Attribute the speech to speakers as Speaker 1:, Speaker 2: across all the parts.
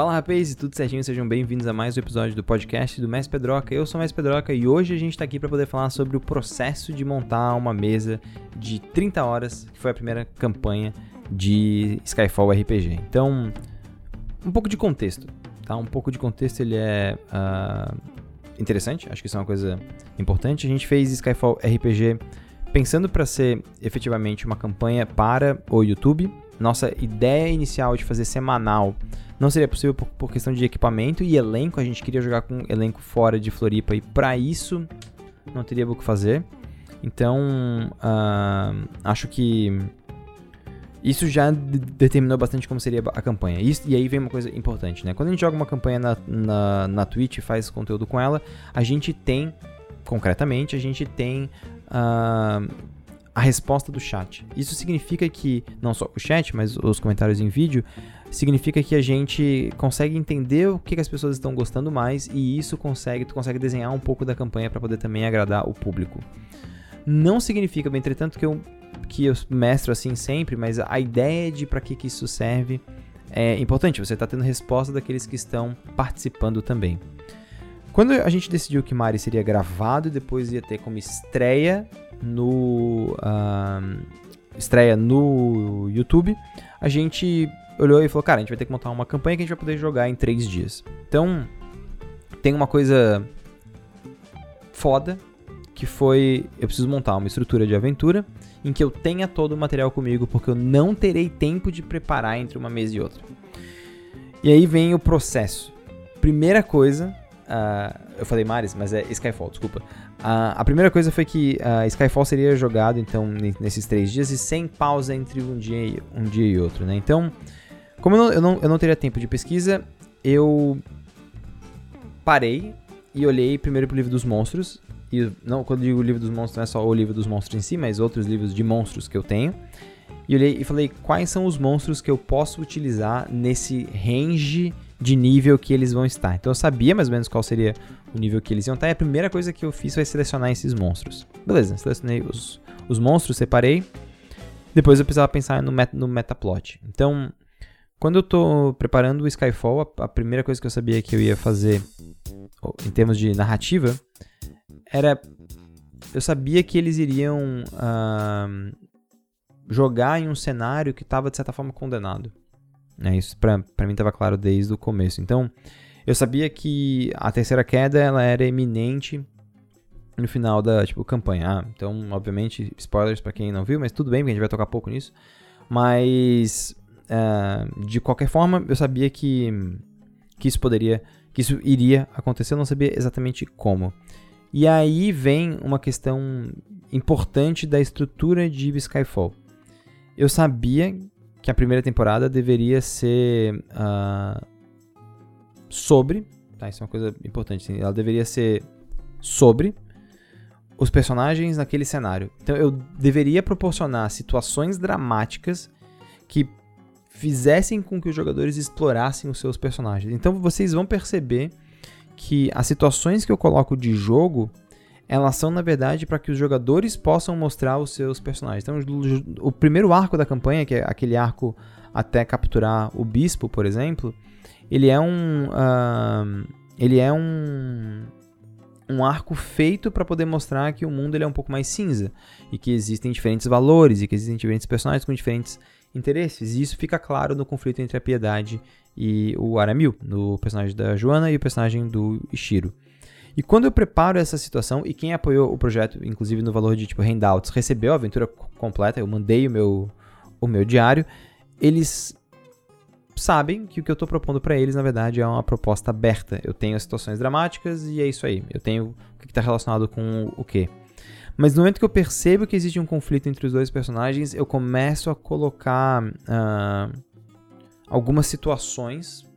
Speaker 1: Fala rapaz, tudo certinho? Sejam bem-vindos a mais um episódio do podcast do Mestre Pedroca. Eu sou o Mestre Pedroca e hoje a gente está aqui para poder falar sobre o processo de montar uma mesa de 30 horas, que foi a primeira campanha de Skyfall RPG. Então, um pouco de contexto, tá? Um pouco de contexto ele é uh, interessante, acho que isso é uma coisa importante. A gente fez Skyfall RPG pensando para ser efetivamente uma campanha para o YouTube. Nossa ideia inicial de fazer semanal não seria possível por, por, questão de equipamento e elenco. A gente queria jogar com elenco fora de Floripa e para isso não teria o que fazer. Então, uh, acho que isso já determinou bastante como seria a campanha. Isso, e aí vem uma coisa importante, né? Quando a gente joga uma campanha na, na, na Twitch e faz conteúdo com ela, a gente tem, concretamente, a gente tem uh, a resposta do chat. Isso significa que, não só o chat, mas os comentários em vídeo, significa que a gente consegue entender o que, que as pessoas estão gostando mais e isso consegue, tu consegue desenhar um pouco da campanha para poder também agradar o público. Não significa, entretanto, que eu, que eu mestro assim sempre, mas a ideia de para que, que isso serve é importante. Você está tendo resposta daqueles que estão participando também. Quando a gente decidiu que Mari seria gravado e depois ia ter como estreia no uh, estreia no YouTube, a gente olhou e falou, cara, a gente vai ter que montar uma campanha que a gente vai poder jogar em três dias. Então, tem uma coisa foda, que foi, eu preciso montar uma estrutura de aventura em que eu tenha todo o material comigo, porque eu não terei tempo de preparar entre uma mesa e outra. E aí vem o processo. Primeira coisa, uh, eu falei Maris, mas é Skyfall, desculpa. A primeira coisa foi que uh, Skyfall seria jogado então nesses três dias e sem pausa entre um dia e, um dia e outro, né? Então, como eu não, eu, não, eu não teria tempo de pesquisa, eu parei e olhei primeiro pro livro dos monstros. E não, quando eu digo livro dos monstros, não é só o livro dos monstros em si, mas outros livros de monstros que eu tenho. E olhei e falei quais são os monstros que eu posso utilizar nesse range de nível que eles vão estar. Então eu sabia mais ou menos qual seria o nível que eles iam estar. E a primeira coisa que eu fiz foi selecionar esses monstros. Beleza, selecionei os, os monstros, separei. Depois eu precisava pensar no, met, no metaplot. Então, quando eu tô preparando o Skyfall, a, a, primeira coisa que eu sabia que eu ia fazer em termos de narrativa era. Eu sabia que eles iriam uh, jogar em um cenário que estava de certa forma condenado. É, isso pra mim estava claro desde o começo. Então, eu sabia que a terceira queda ela era iminente no final da tipo, campanha. Ah, então, obviamente, spoilers para quem não viu, mas tudo bem, porque a gente vai tocar pouco nisso. Mas Uh, de qualquer forma, eu sabia que, que isso poderia, que isso iria acontecer, eu não sabia exatamente como. E aí vem uma questão importante da estrutura de Skyfall. Eu sabia que a primeira temporada deveria ser uh, sobre, tá? Isso é uma coisa importante. Ela deveria ser sobre os personagens naquele cenário. Então eu deveria proporcionar situações dramáticas que fizessem com que os jogadores explorassem os seus personagens. Então vocês vão perceber que as situações que eu coloco de jogo, elas são na verdade para que os jogadores possam mostrar os seus personagens. Então o primeiro arco da campanha, que é aquele arco até capturar o bispo, por exemplo, ele é um uh, ele é um um arco feito para poder mostrar que o mundo ele é um pouco mais cinza e que existem diferentes valores e que existem diferentes personagens com diferentes interesses. E isso fica claro no conflito entre a Piedade e o Aramil, no personagem da Joana e o personagem do Ishiro. E quando eu preparo essa situação, e quem apoiou o projeto, inclusive no valor de tipo handouts, recebeu a aventura completa, eu mandei o meu, o meu diário, eles sabem que o que eu estou propondo para eles, na verdade, é uma proposta aberta. Eu tenho as situações dramáticas e é isso aí. Eu tenho o que está relacionado com o que. Mas no momento que eu percebo que existe um conflito entre os dois personagens, eu começo a colocar uh, algumas situações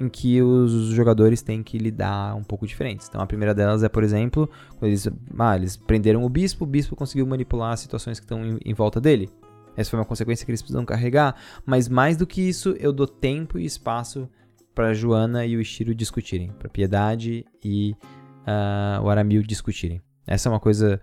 Speaker 1: em que os jogadores têm que lidar um pouco diferentes. Então a primeira delas é, por exemplo, quando eles, ah, eles prenderam o bispo, o bispo conseguiu manipular as situações que estão em, em volta dele. Essa foi uma consequência que eles precisam carregar. Mas mais do que isso, eu dou tempo e espaço para Joana e o Ishiro discutirem, para Piedade e uh, o Aramil discutirem. Essa é uma coisa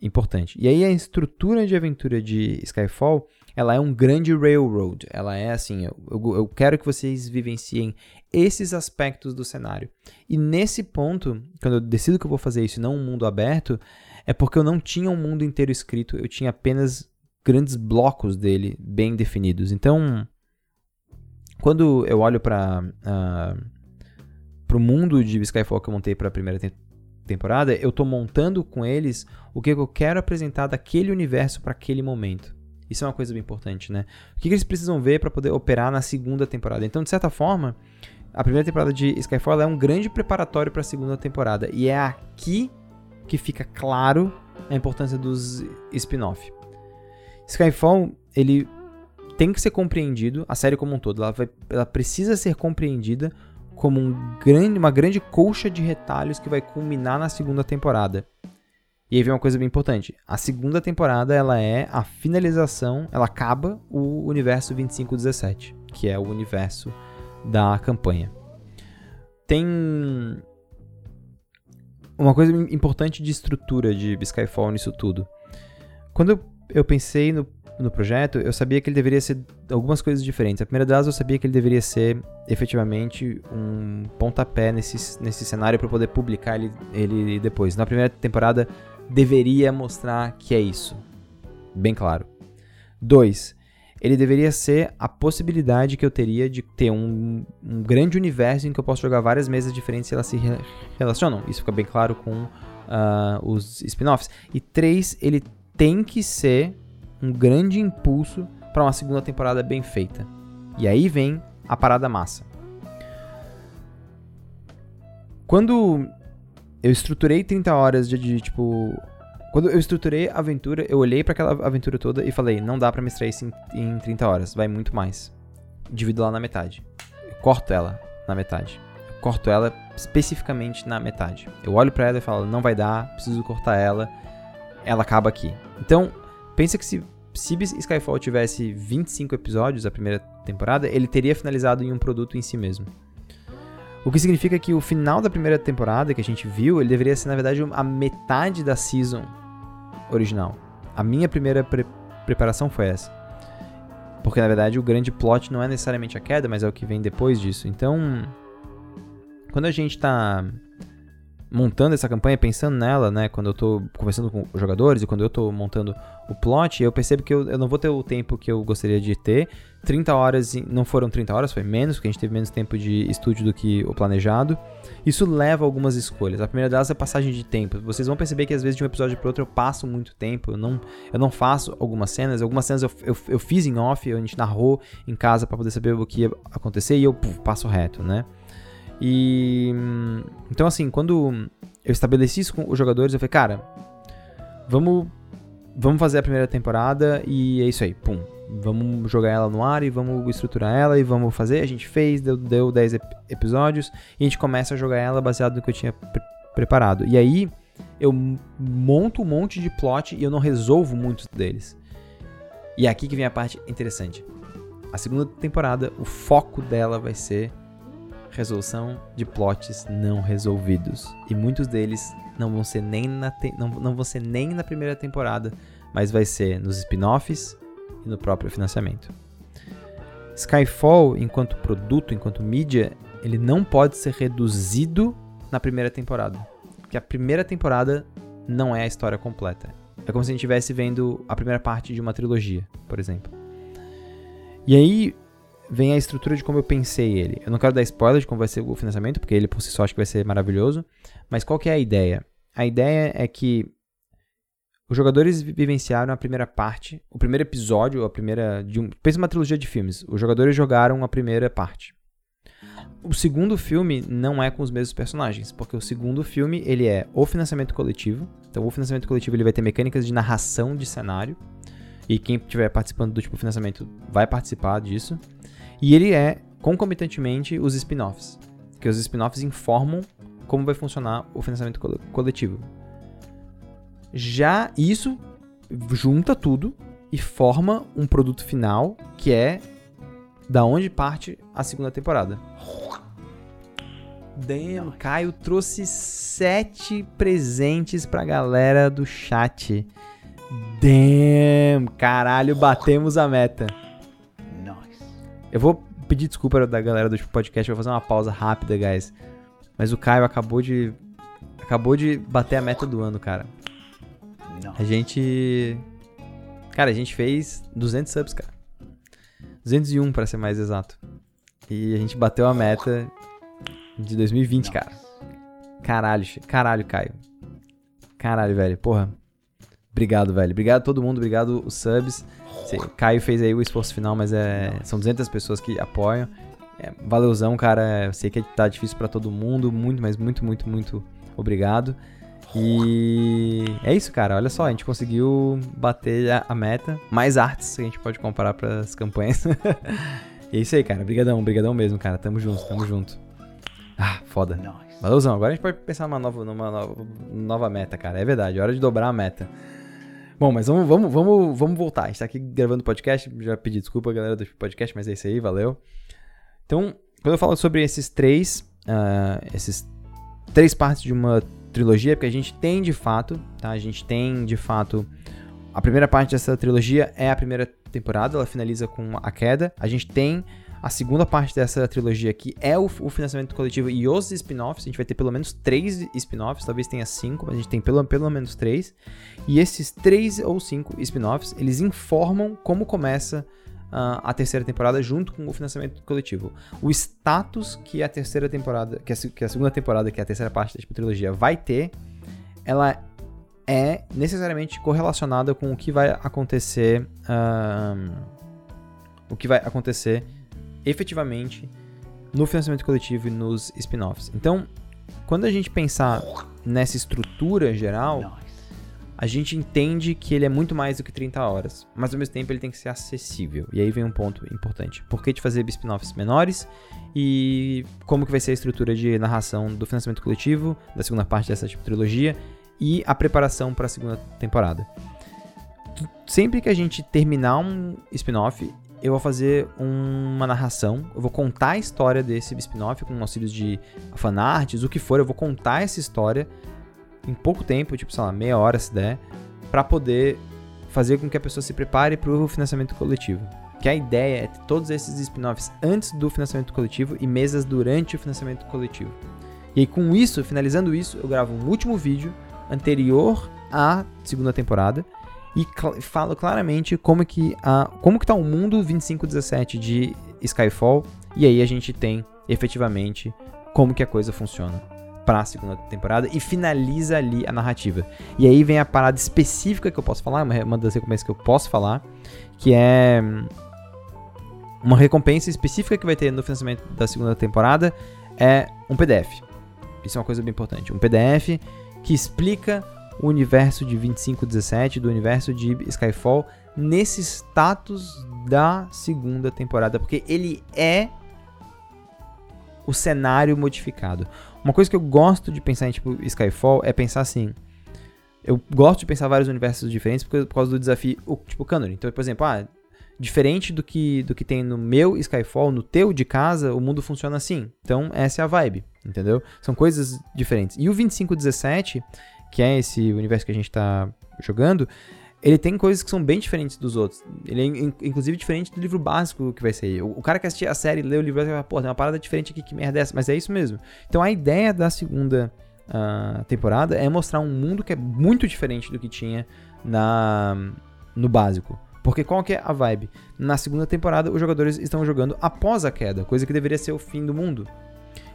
Speaker 1: importante. E aí a estrutura de aventura de Skyfall, ela é um grande railroad. Ela é assim, eu, eu quero que vocês vivenciem esses aspectos do cenário. E nesse ponto, quando eu decido que eu vou fazer isso e não um mundo aberto, é porque eu não tinha um mundo inteiro escrito, eu tinha apenas grandes blocos dele bem definidos. Então, quando eu olho para uh, ah, o mundo de Skyfall que eu montei para a primeira temporada, eu estou montando com eles o que eu quero apresentar daquele universo para aquele momento. Isso é uma coisa bem importante, né? O que, que eles precisam ver para poder operar na segunda temporada? Então, de certa forma, a primeira temporada de Skyfall é um grande preparatório para a segunda temporada. E é aqui que fica claro a importância dos spin-off. Skyfall, ele tem que ser compreendido, a série como um todo, ela, vai, ela precisa ser compreendida como um grande, uma grande colcha de retalhos que vai culminar na segunda temporada. E aí vem uma coisa bem importante. A segunda temporada, ela é a finalização, ela acaba o universo 2517, que é o universo da campanha. Tem uma coisa importante de estrutura de Skyfall nisso tudo. Quando eu pensei no, no projeto, eu sabia que ele deveria ser algumas coisas diferentes. A primeira delas, eu sabia que ele deveria ser efetivamente um pontapé nesse, nesse cenário para poder publicar ele, ele depois. Na primeira temporada, deveria mostrar que é isso. Bem claro. Dois, ele deveria ser a possibilidade que eu teria de ter um, um grande universo em que eu posso jogar várias mesas diferentes e elas se re relacionam. Isso fica bem claro com uh, os spin-offs. E três, ele tem que ser um grande impulso para uma segunda temporada bem feita. E aí vem a parada massa. Quando eu estruturei 30 horas de, de tipo quando eu estruturei a aventura, eu olhei para aquela aventura toda e falei: não dá para mestrar isso em, em 30 horas, vai muito mais. Divido lá na metade. Eu corto ela na metade. Eu corto ela especificamente na metade. Eu olho para ela e falo: não vai dar, preciso cortar ela. Ela acaba aqui. Então, pensa que se, se Skyfall tivesse 25 episódios a primeira temporada, ele teria finalizado em um produto em si mesmo. O que significa que o final da primeira temporada que a gente viu, ele deveria ser, na verdade, a metade da season original. A minha primeira pre preparação foi essa. Porque na verdade o grande plot não é necessariamente a queda, mas é o que vem depois disso. Então, quando a gente está montando essa campanha, pensando nela, né, quando eu tô conversando com jogadores e quando eu tô montando o plot, eu percebo que eu, eu não vou ter o tempo que eu gostaria de ter. 30 horas, não foram 30 horas, foi menos, porque a gente teve menos tempo de estúdio do que o planejado. Isso leva a algumas escolhas. A primeira delas é a passagem de tempo. Vocês vão perceber que às vezes de um episódio para outro eu passo muito tempo, eu não, eu não faço algumas cenas. Algumas cenas eu, eu, eu fiz em off, a gente narrou em casa para poder saber o que ia acontecer e eu puf, passo reto, né? E então assim, quando eu estabeleci isso com os jogadores, eu falei, cara, vamos vamos fazer a primeira temporada e é isso aí, pum. Vamos jogar ela no ar e vamos estruturar ela e vamos fazer. A gente fez, deu, deu 10 ep episódios e a gente começa a jogar ela baseado no que eu tinha pre preparado. E aí eu monto um monte de plot e eu não resolvo muitos deles. E é aqui que vem a parte interessante. A segunda temporada, o foco dela vai ser resolução de plots não resolvidos. E muitos deles não vão ser nem na, não, não vão ser nem na primeira temporada, mas vai ser nos spin-offs e no próprio financiamento. Skyfall, enquanto produto, enquanto mídia, ele não pode ser reduzido na primeira temporada. Porque a primeira temporada não é a história completa. É como se a gente estivesse vendo a primeira parte de uma trilogia, por exemplo. E aí, vem a estrutura de como eu pensei ele. Eu não quero dar spoiler de como vai ser o financiamento, porque ele por si só acho que vai ser maravilhoso. Mas qual que é a ideia? A ideia é que os jogadores vivenciaram a primeira parte, o primeiro episódio, a primeira. De um, pensa uma trilogia de filmes. Os jogadores jogaram a primeira parte. O segundo filme não é com os mesmos personagens, porque o segundo filme ele é o financiamento coletivo. Então, o financiamento coletivo ele vai ter mecânicas de narração de cenário. E quem estiver participando do tipo financiamento vai participar disso. E ele é, concomitantemente, os spin-offs. Que os spin-offs informam como vai funcionar o financiamento coletivo. Já isso junta tudo e forma um produto final que é da onde parte a segunda temporada. Damn, Caio trouxe sete presentes pra galera do chat. Damn, caralho, batemos a meta. Eu vou pedir desculpa da galera do podcast, vou fazer uma pausa rápida, guys. Mas o Caio acabou de acabou de bater a meta do ano, cara. A gente Cara, a gente fez 200 subs, cara. 201 para ser mais exato. E a gente bateu a meta de 2020, cara. Caralho, caralho, Caio. Caralho, velho. Porra. Obrigado, velho. Obrigado a todo mundo, obrigado os subs. Caio fez aí o esforço final, mas é, são 200 pessoas que apoiam. É, valeuzão, cara. Eu sei que tá difícil para todo mundo. Muito, mas muito, muito, muito obrigado. E é isso, cara. Olha só, a gente conseguiu bater a, meta. Mais artes que a gente pode comparar para as campanhas. e é isso aí, cara. Obrigadão, obrigadão mesmo, cara. Tamo junto, tamo junto. Ah, foda. Valeuzão, agora a gente pode pensar numa nova, numa nova, nova meta, cara. É verdade, é hora de dobrar a meta. Bom, mas vamos, vamos, vamos, vamos voltar. A gente tá aqui gravando podcast. Já pedi desculpa, galera do podcast, mas é isso aí, valeu. Então, quando eu falo sobre esses três, uh, esses três partes de uma trilogia, porque a gente tem de fato, tá? A gente tem de fato. A primeira parte dessa trilogia é a primeira temporada, ela finaliza com a queda. A gente tem a segunda parte dessa trilogia aqui é o, o financiamento coletivo e os spin-offs. A gente vai ter pelo menos três spin-offs, talvez tenha cinco, mas a gente tem pelo, pelo menos três. E esses três ou cinco spin-offs, eles informam como começa uh, a terceira temporada junto com o financiamento coletivo. O status que a terceira temporada, que a, que a segunda temporada, que é a terceira parte da tipo, trilogia, vai ter, ela é necessariamente correlacionada com o que vai acontecer. Uh, o que vai acontecer efetivamente no financiamento coletivo e nos spin-offs. Então, quando a gente pensar nessa estrutura geral, a gente entende que ele é muito mais do que 30 horas, mas ao mesmo tempo ele tem que ser acessível. E aí vem um ponto importante. Por que de fazer spin-offs menores e como que vai ser a estrutura de narração do financiamento coletivo, da segunda parte dessa tipo, trilogia e a preparação para a segunda temporada. Sempre que a gente terminar um spin-off, eu vou fazer uma narração, eu vou contar a história desse spin-off com auxílios de fanarts, o que for, eu vou contar essa história em pouco tempo, tipo, sei lá, meia hora se der, para poder fazer com que a pessoa se prepare para o financiamento coletivo. Que a ideia é ter todos esses spin-offs antes do financiamento coletivo e mesas durante o financiamento coletivo. E aí, com isso, finalizando isso, eu gravo um último vídeo anterior à segunda temporada e cl falo claramente como que a como que tá o mundo 2517 de Skyfall e aí a gente tem efetivamente como que a coisa funciona para a segunda temporada e finaliza ali a narrativa. E aí vem a parada específica que eu posso falar, uma das recompensas que eu posso falar, que é uma recompensa específica que vai ter no financiamento da segunda temporada é um PDF. Isso é uma coisa bem importante. Um PDF que explica o universo de 2517, do universo de Skyfall, nesse status da segunda temporada, porque ele é o cenário modificado. Uma coisa que eu gosto de pensar em tipo Skyfall é pensar assim. Eu gosto de pensar vários universos diferentes por, causa do desafio, tipo canon. Então, por exemplo, ah, diferente do que do que tem no meu Skyfall, no teu de casa, o mundo funciona assim. Então, essa é a vibe, entendeu? São coisas diferentes. E o 2517, que é esse universo que a gente tá jogando, ele tem coisas que são bem diferentes dos outros. Ele é, inclusive, diferente do livro básico que vai sair. O, cara que assistir a série, lê o livro, vai falar, pô, tem uma parada diferente aqui, que merda é essa? Mas é isso mesmo. Então, a ideia da segunda uh, temporada é mostrar um mundo que é muito diferente do que tinha na no básico. Porque qual que é a vibe? Na segunda temporada, os jogadores estão jogando após a queda, coisa que deveria ser o fim do mundo.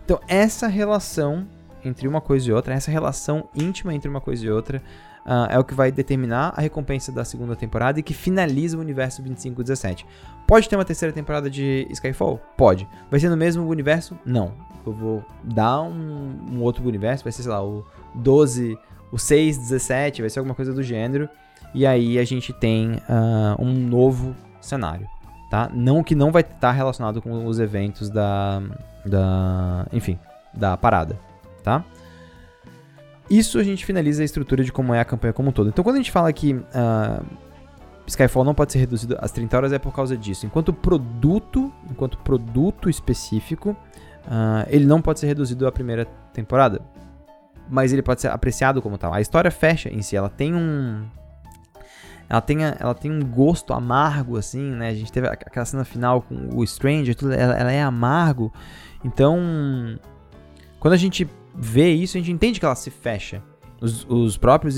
Speaker 1: Então, essa relação entre uma coisa e outra, essa relação íntima entre uma coisa e outra, uh, é o que vai determinar a recompensa da segunda temporada e que finaliza o universo 2517. Pode ter uma terceira temporada de Skyfall? Pode. Vai ser no mesmo universo? Não. Eu vou dar um, um outro universo, vai ser, sei lá, o 12, o 6, 17, vai ser alguma coisa do gênero. E aí a gente tem uh, um novo cenário, tá? Não que não vai estar relacionado com os eventos da, da, enfim, da parada, tá? Isso a gente finaliza a estrutura de como é a campanha como um todo. Então, quando a gente fala que uh, Skyfall não pode ser reduzido às 30 horas, é por causa disso. Enquanto produto, enquanto produto específico, uh, ele não pode ser reduzido à primeira temporada. Mas ele pode ser apreciado como tal. A história fecha em si, ela tem um. Ela tem, ela tem um gosto amargo, assim, né? A gente teve aquela cena final com o Stranger, tudo, ela, ela é amargo. Então, quando a gente vê isso, a gente entende que ela se fecha. Os, os próprios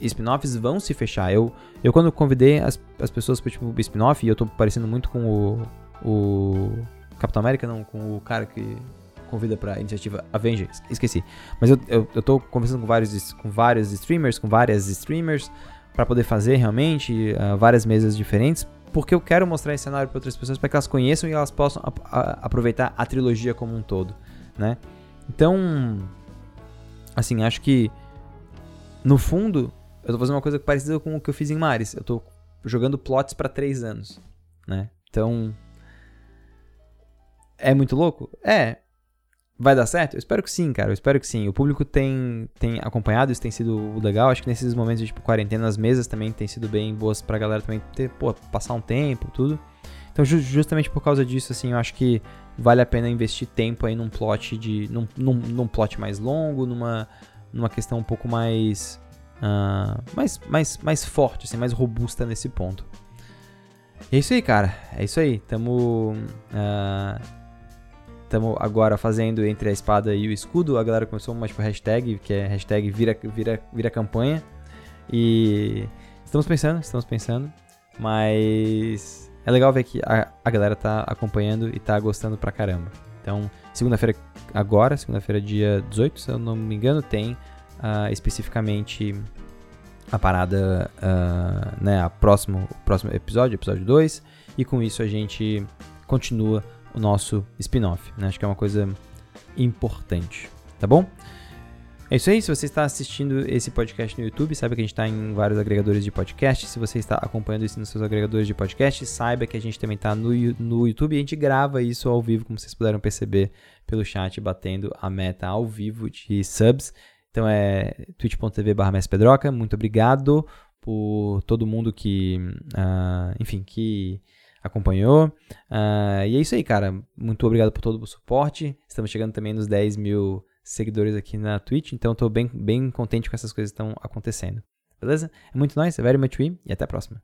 Speaker 1: spin-offs vão se fechar. Eu, eu quando convidei as, as pessoas para tipo spin-off, e eu tô parecendo muito com o, o Capitão América, não, com o cara que convida pra iniciativa Avengers, esqueci. Mas eu, eu, eu tô conversando com vários, com vários streamers, com várias streamers, para poder fazer realmente uh, várias mesas diferentes, porque eu quero mostrar esse cenário para outras pessoas, para que elas conheçam e elas possam a, a, aproveitar a trilogia como um todo, né? Então, assim, acho que no fundo eu tô fazendo uma coisa parecida com o que eu fiz em Mares. Eu tô jogando plots para três anos, né? Então. É muito louco? É. Vai dar certo? Eu espero que sim, cara. Eu espero que sim. O público tem, tem acompanhado, isso tem sido legal. Acho que nesses momentos de tipo, quarentena, as mesas também têm sido bem boas pra galera também ter, pô, passar um tempo, tudo. Então, ju justamente por causa disso, assim, eu acho que vale a pena investir tempo aí num plot de. num, num, num plot mais longo, numa, numa questão um pouco mais uh, mais, mais, mais forte, assim, mais robusta nesse ponto. E é isso aí, cara. É isso aí. Tamo. Uh, tamo agora fazendo entre a espada e o escudo. A galera começou uma tipo, hashtag, que é hashtag vira, vira, vira campanha. E estamos pensando, estamos pensando. Mas é legal ver que a, a galera tá acompanhando e tá gostando pra caramba. Então, segunda-feira agora, segunda-feira dia 18, se eu não me engano, tem uh, especificamente a parada, uh, né, a próximo, o próximo episódio, episódio 2, e com isso a gente continua o nosso spin-off, né? Acho que é uma coisa importante, tá bom? É isso aí, se você está assistindo esse podcast no YouTube, saiba que a gente está em vários agregadores de podcast. Se você está acompanhando isso nos seus agregadores de podcast, saiba que a gente também está no, no YouTube e a gente grava isso ao vivo, como vocês puderam perceber pelo chat, batendo a meta ao vivo de subs. Então é twitch.tv barra. Muito obrigado por todo mundo que, uh, enfim, que acompanhou. Uh, e é isso aí, cara. Muito obrigado por todo o suporte. Estamos chegando também nos 10 mil seguidores aqui na Twitch, então estou bem, bem contente com essas coisas que estão acontecendo. Beleza? É muito nóis, é very much we, e até a próxima.